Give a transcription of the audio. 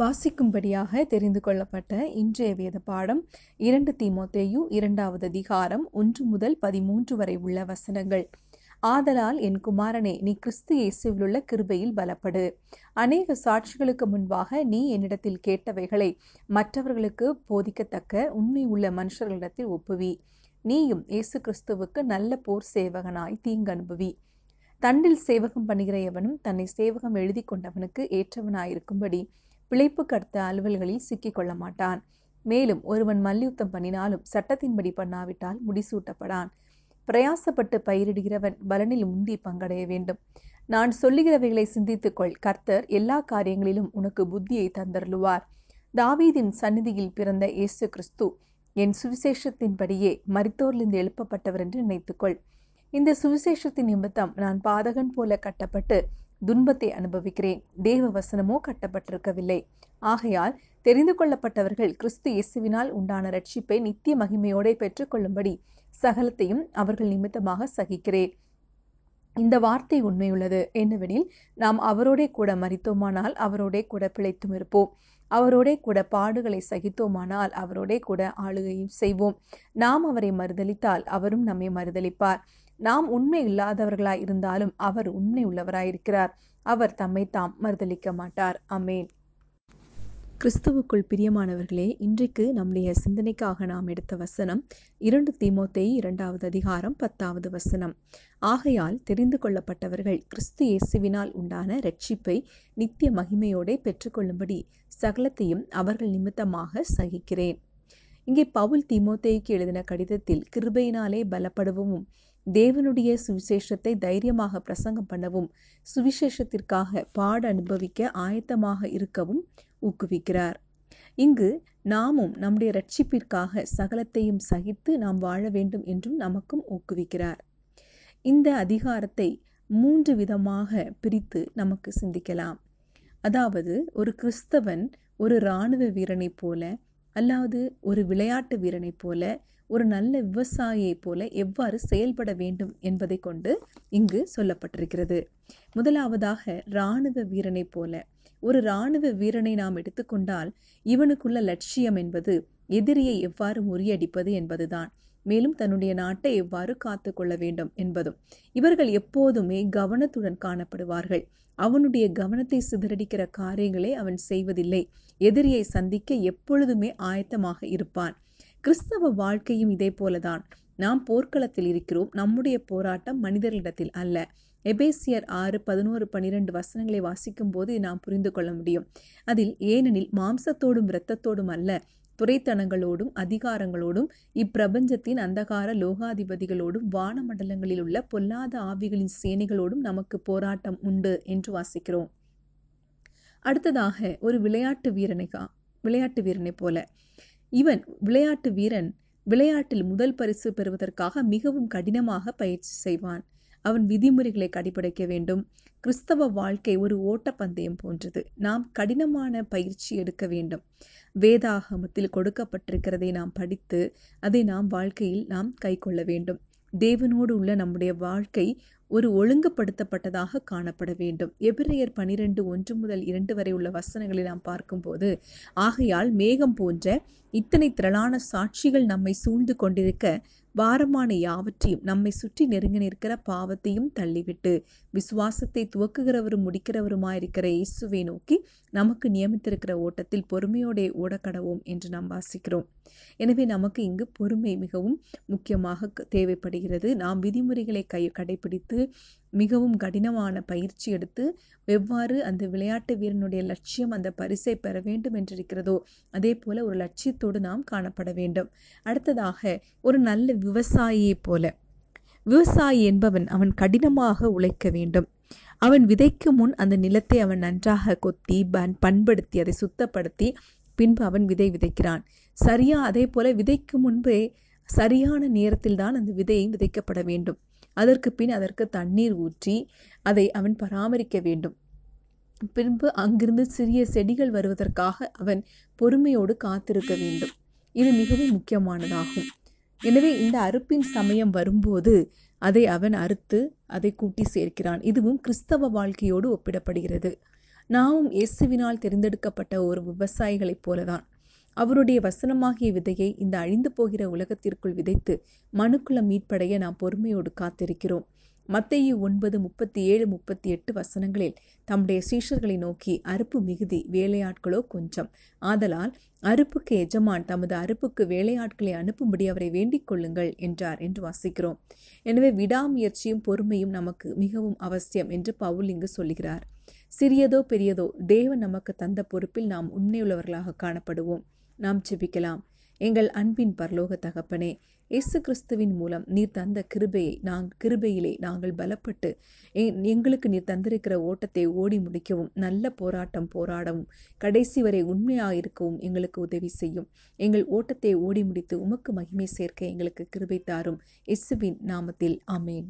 வாசிக்கும்படியாக தெரிந்து கொள்ளப்பட்ட இன்றைய வேத பாடம் இரண்டு தீமோத்தேயு இரண்டாவது அதிகாரம் ஒன்று முதல் பதிமூன்று வரை உள்ள வசனங்கள். ஆதலால் என் குமாரனே நீ கிறிஸ்து இயேசுவிலுள்ள கிருபையில் பலப்படு. அநேக சாட்சிகளுக்கு முன்பாக நீ என்னிடத்தில் கேட்டவைகளை மற்றவர்களுக்கு போதிக்கத்தக்க உண்மை உள்ள மனுஷர்களிடத்தில் ஒப்புவி. நீயும் இயேசு கிறிஸ்துவுக்கு நல்ல போர் சேவகனாய் தீங்கனுபவி தண்டில் சேவகம் பண்ணுகிற எவனும் தன்னை சேவகம் எழுதி கொண்டவனுக்கு ஏற்றவனாயிருக்கும்படி பிழைப்பு கடத்த அலுவல்களில் சிக்கிக்கொள்ள மாட்டான். மேலும் ஒருவன் மல்யுத்தம் பண்ணினாலும் சட்டத்தின்படி பண்ணாவிட்டால் முடிசூட்டப்படான். பிரயாசப்பட்டு பயிரிடுகிறவன் பலனில் முந்தி பங்கடைய வேண்டும். நான் சொல்லுகிறவைகளை சிந்தித்துக்கொள் கர்த்தர் எல்லா காரியங்களிலும் உனக்கு புத்தியை தந்தருளுவார். தாவீதின் சந்நிதியில் பிறந்த இயேசு கிறிஸ்து என் சுவிசேஷத்தின்படியே மரித்தோர்லிருந்து எழுப்பப்பட்டவர் என்று நினைத்துக்கொள் இந்த சுவிசேஷத்தின் நிமித்தம் நான் பாதகன் போல கட்டப்பட்டு துன்பத்தை அனுபவிக்கிறேன். தேவ வசனமோ கட்டப்பட்டிருக்கவில்லை. ஆகையால் தெரிந்து கொள்ளப்பட்டவர்கள் கிறிஸ்து இயேசுவினால் உண்டான ரட்சிப்பை நித்திய மகிமையோടെ பெற்றுக்கொள்ளும்படி சகலத்தையும் அவர்கள் நிமித்தமாக சகிக்கிறேன். இந்த வார்த்தை உண்மையுள்ளது. என்னவெனில் நாம் அவரோடே கூட மறித்தோமானால் அவரோடே கூட பிழைத்தும் இருப்போம். அவரோடே கூட பாடுகளை சகித்தோமானால் அவரோடே கூட ஆளுகையும் செய்வோம். நாம் அவரை மறுதளித்தால் அவரும் நம்மை மறுதளிப்பார் நாம் உண்மை இல்லாதவர்களாய் இருந்தாலும் அவர் உண்மை உள்ளவராயிருக்கிறார். அவர் தம்மை தாம் மறுதளிக்க மாட்டார். அமேன். கிறிஸ்துவுக்குள் பிரியமானவர்களே இன்றைக்கு நம்முடைய சிந்தனைக்காக நாம் எடுத்த வசனம் இரண்டு தீமோத்தே இரண்டாவது அதிகாரம் பத்தாவது வசனம். ஆகையால் தெரிந்து கொள்ளப்பட்டவர்கள் கிறிஸ்து இயேசுவினால் உண்டான ரட்சிப்பை நித்திய மகிமையோடே பெற்றுக்கொள்ளும்படி சகலத்தையும் அவர்கள் நிமித்தமாக சகிக்கிறேன். இங்கே பவுல் தீமோத்தேயுக்கு எழுதின கடிதத்தில் கிருபையினாலே பலப்படவும் தேவனுடைய சுவிசேஷத்தை தைரியமாக பிரசங்கம் பண்ணவும் சுவிசேஷத்திற்காக பாட அனுபவிக்க ஆயத்தமாக இருக்கவும் ஊக்குவிக்கிறார். இங்கு நாமும் நம்முடைய ரட்சிப்பிற்காக சகலத்தையும் சகித்து நாம் வாழ வேண்டும் என்றும் நமக்கும் ஊக்குவிக்கிறார். இந்த அதிகாரத்தை மூன்று விதமாக பிரித்து நமக்கு சிந்திக்கலாம். அதாவது ஒரு கிறிஸ்தவன் ஒரு இராணுவ வீரனைப் போல அல்லாது ஒரு விளையாட்டு வீரனைப் போல ஒரு நல்ல விவசாயியைப் போல எவ்வாறு செயல்பட வேண்டும் என்பதை கொண்டு இங்கு சொல்லப்பட்டிருக்கிறது. முதலாவதாக இராணுவ வீரனைப் போல ஒரு இராணுவ வீரனை நாம் எடுத்துக்கொண்டால் இவனுக்குள்ள லட்சியம் என்பது எதிரியை எவ்வாறு முறியடிப்பது என்பதுதான். மேலும் தன்னுடைய நாட்டை எவ்வாறு காத்து கொள்ள வேண்டும் என்பதும். இவர்கள் எப்போதுமே கவனத்துடன் காணப்படுவார்கள். அவனுடைய கவனத்தை சிதறடிக்கிற காரியங்களை அவன் செய்வதில்லை. எதிரியை சந்திக்க எப்பொழுதுமே ஆயத்தமாக இருப்பான். கிறிஸ்தவ வாழ்க்கையும் இதே போலதான். நாம் போர்க்களத்தில் இருக்கிறோம். நம்முடைய போராட்டம் மனிதர்களிடத்தில் அல்ல. எபேசியர் ஆறு பதினோரு பனிரெண்டு வசனங்களை வாசிக்கும் போது நாம் புரிந்து கொள்ள முடியும். அதில் ஏனெனில் மாம்சத்தோடும் இரத்தத்தோடும் அல்ல. துறைத்தனங்களோடும் அதிகாரங்களோடும் இப்பிரபஞ்சத்தின் அந்தகார லோகாதிபதிகளோடும் வானமண்டலங்களில் உள்ள பொல்லாத ஆவிகளின் சேனைகளோடும் நமக்கு போராட்டம் உண்டு என்று வாசிக்கிறோம். அடுத்ததாக ஒரு விளையாட்டு வீரனைகா விளையாட்டு வீரனை போல. இவன் விளையாட்டு வீரன் விளையாட்டில் முதல் பரிசு பெறுவதற்காக மிகவும் கடினமாக பயிற்சி செய்வான். அவன் விதிமுறைகளை கடைபிடிக்க வேண்டும். கிறிஸ்தவ வாழ்க்கை ஒரு ஓட்டப்பந்தயம் போன்றது. நாம் கடினமான பயிற்சி எடுக்க வேண்டும். வேதாகமத்தில் கொடுக்கப்பட்டிருக்கிறதை நாம் படித்து அதை நாம் வாழ்க்கையில் நாம் கை கொள்ள வேண்டும். தேவனோடு உள்ள நம்முடைய வாழ்க்கை ஒரு ஒழுங்குபடுத்தப்பட்டதாக காணப்பட வேண்டும். எபிரேயர் பனிரெண்டு ஒன்று முதல் இரண்டு வரை உள்ள வசனங்களை நாம் பார்க்கும்போது ஆகையால் மேகம் போன்ற இத்தனை திரளான சாட்சிகள் நம்மை சூழ்ந்து கொண்டிருக்க பாரமான யாவற்றையும் நம்மை சுற்றி நெருங்கி நிற்கிற பாவத்தையும் தள்ளிவிட்டு விசுவாசத்தை துவக்குகிறவரும் முடிக்கிறவருமாயிருக்கிற இயேசுவை நோக்கி நமக்கு நியமித்திருக்கிற ஓட்டத்தில் பொறுமையோடே ஓடக்கடவோம் என்று நாம் வாசிக்கிறோம். எனவே நமக்கு இங்கு பொறுமை மிகவும் முக்கியமாக தேவைப்படுகிறது. நாம் விதிமுறைகளை கை கடைபிடித்து மிகவும் கடினமான பயிற்சி எடுத்து எவ்வாறு அந்த விளையாட்டு வீரனுடைய லட்சியம் அந்த பரிசை பெற வேண்டும் என்றிருக்கிறதோ அதே போல ஒரு லட்சியத்தோடு நாம் காணப்பட வேண்டும். அடுத்ததாக ஒரு நல்ல விவசாயியைப் போல. விவசாயி என்பவன் அவன் கடினமாக உழைக்க வேண்டும். அவன் விதைக்கு முன் அந்த நிலத்தை அவன் நன்றாக கொத்தி பன் பண்படுத்தி அதை சுத்தப்படுத்தி பின்பு அவன் விதை விதைக்கிறான். சரியா அதே போல விதைக்கு முன்பே சரியான நேரத்தில் தான் அந்த விதை விதைக்கப்பட வேண்டும். அதற்கு பின் அதற்கு தண்ணீர் ஊற்றி அதை அவன் பராமரிக்க வேண்டும். பின்பு அங்கிருந்து சிறிய செடிகள் வருவதற்காக அவன் பொறுமையோடு காத்திருக்க வேண்டும். இது மிகவும் முக்கியமானதாகும். எனவே இந்த அறுப்பின் சமயம் வரும்போது அதை அவன் அறுத்து அதை கூட்டி சேர்க்கிறான். இதுவும் கிறிஸ்தவ வாழ்க்கையோடு ஒப்பிடப்படுகிறது. நாமும் இயேசுவினால் தெரிந்தெடுக்கப்பட்ட ஒரு விவசாயிகளைப் போலதான். அவருடைய வசனமாகிய விதையை இந்த அழிந்து போகிற உலகத்திற்குள் விதைத்து மனுக்குளம் மீட்படைய நாம் பொறுமையோடு காத்திருக்கிறோம். மத்தையு ஒன்பது முப்பத்தி ஏழு முப்பத்தி எட்டு வசனங்களில் தம்முடைய சீஷர்களை நோக்கி அறுப்பு மிகுதி வேலையாட்களோ கொஞ்சம். ஆதலால் அறுப்புக்கு எஜமான் தமது அறுப்புக்கு வேலையாட்களை அனுப்பும்படி அவரை வேண்டிக் கொள்ளுங்கள் என்றார் என்று வாசிக்கிறோம். எனவே விடாமுயற்சியும் பொறுமையும் நமக்கு மிகவும் அவசியம் என்று பவுல் இங்கு சொல்கிறார் சிறியதோ பெரியதோ தேவன் நமக்கு தந்த பொறுப்பில் நாம் உண்மையுள்ளவர்களாக காணப்படுவோம். நாம் ஜெபிக்கலாம். எங்கள் அன்பின் பரலோக தகப்பனே இயேசு கிறிஸ்துவின் மூலம் நீர் தந்த கிருபையை நான் கிருபையிலே நாங்கள் பலப்பட்டு எங்களுக்கு நீர் தந்திருக்கிற ஓட்டத்தை ஓடி முடிக்கவும் நல்ல போராட்டம் போராடவும் கடைசி வரை உண்மையாக இருக்கவும் எங்களுக்கு உதவி செய்யும். எங்கள் ஓட்டத்தை ஓடி முடித்து உமக்கு மகிமை சேர்க்க எங்களுக்கு கிருபை தாரும். இயேசுவின் நாமத்தில் அமேன்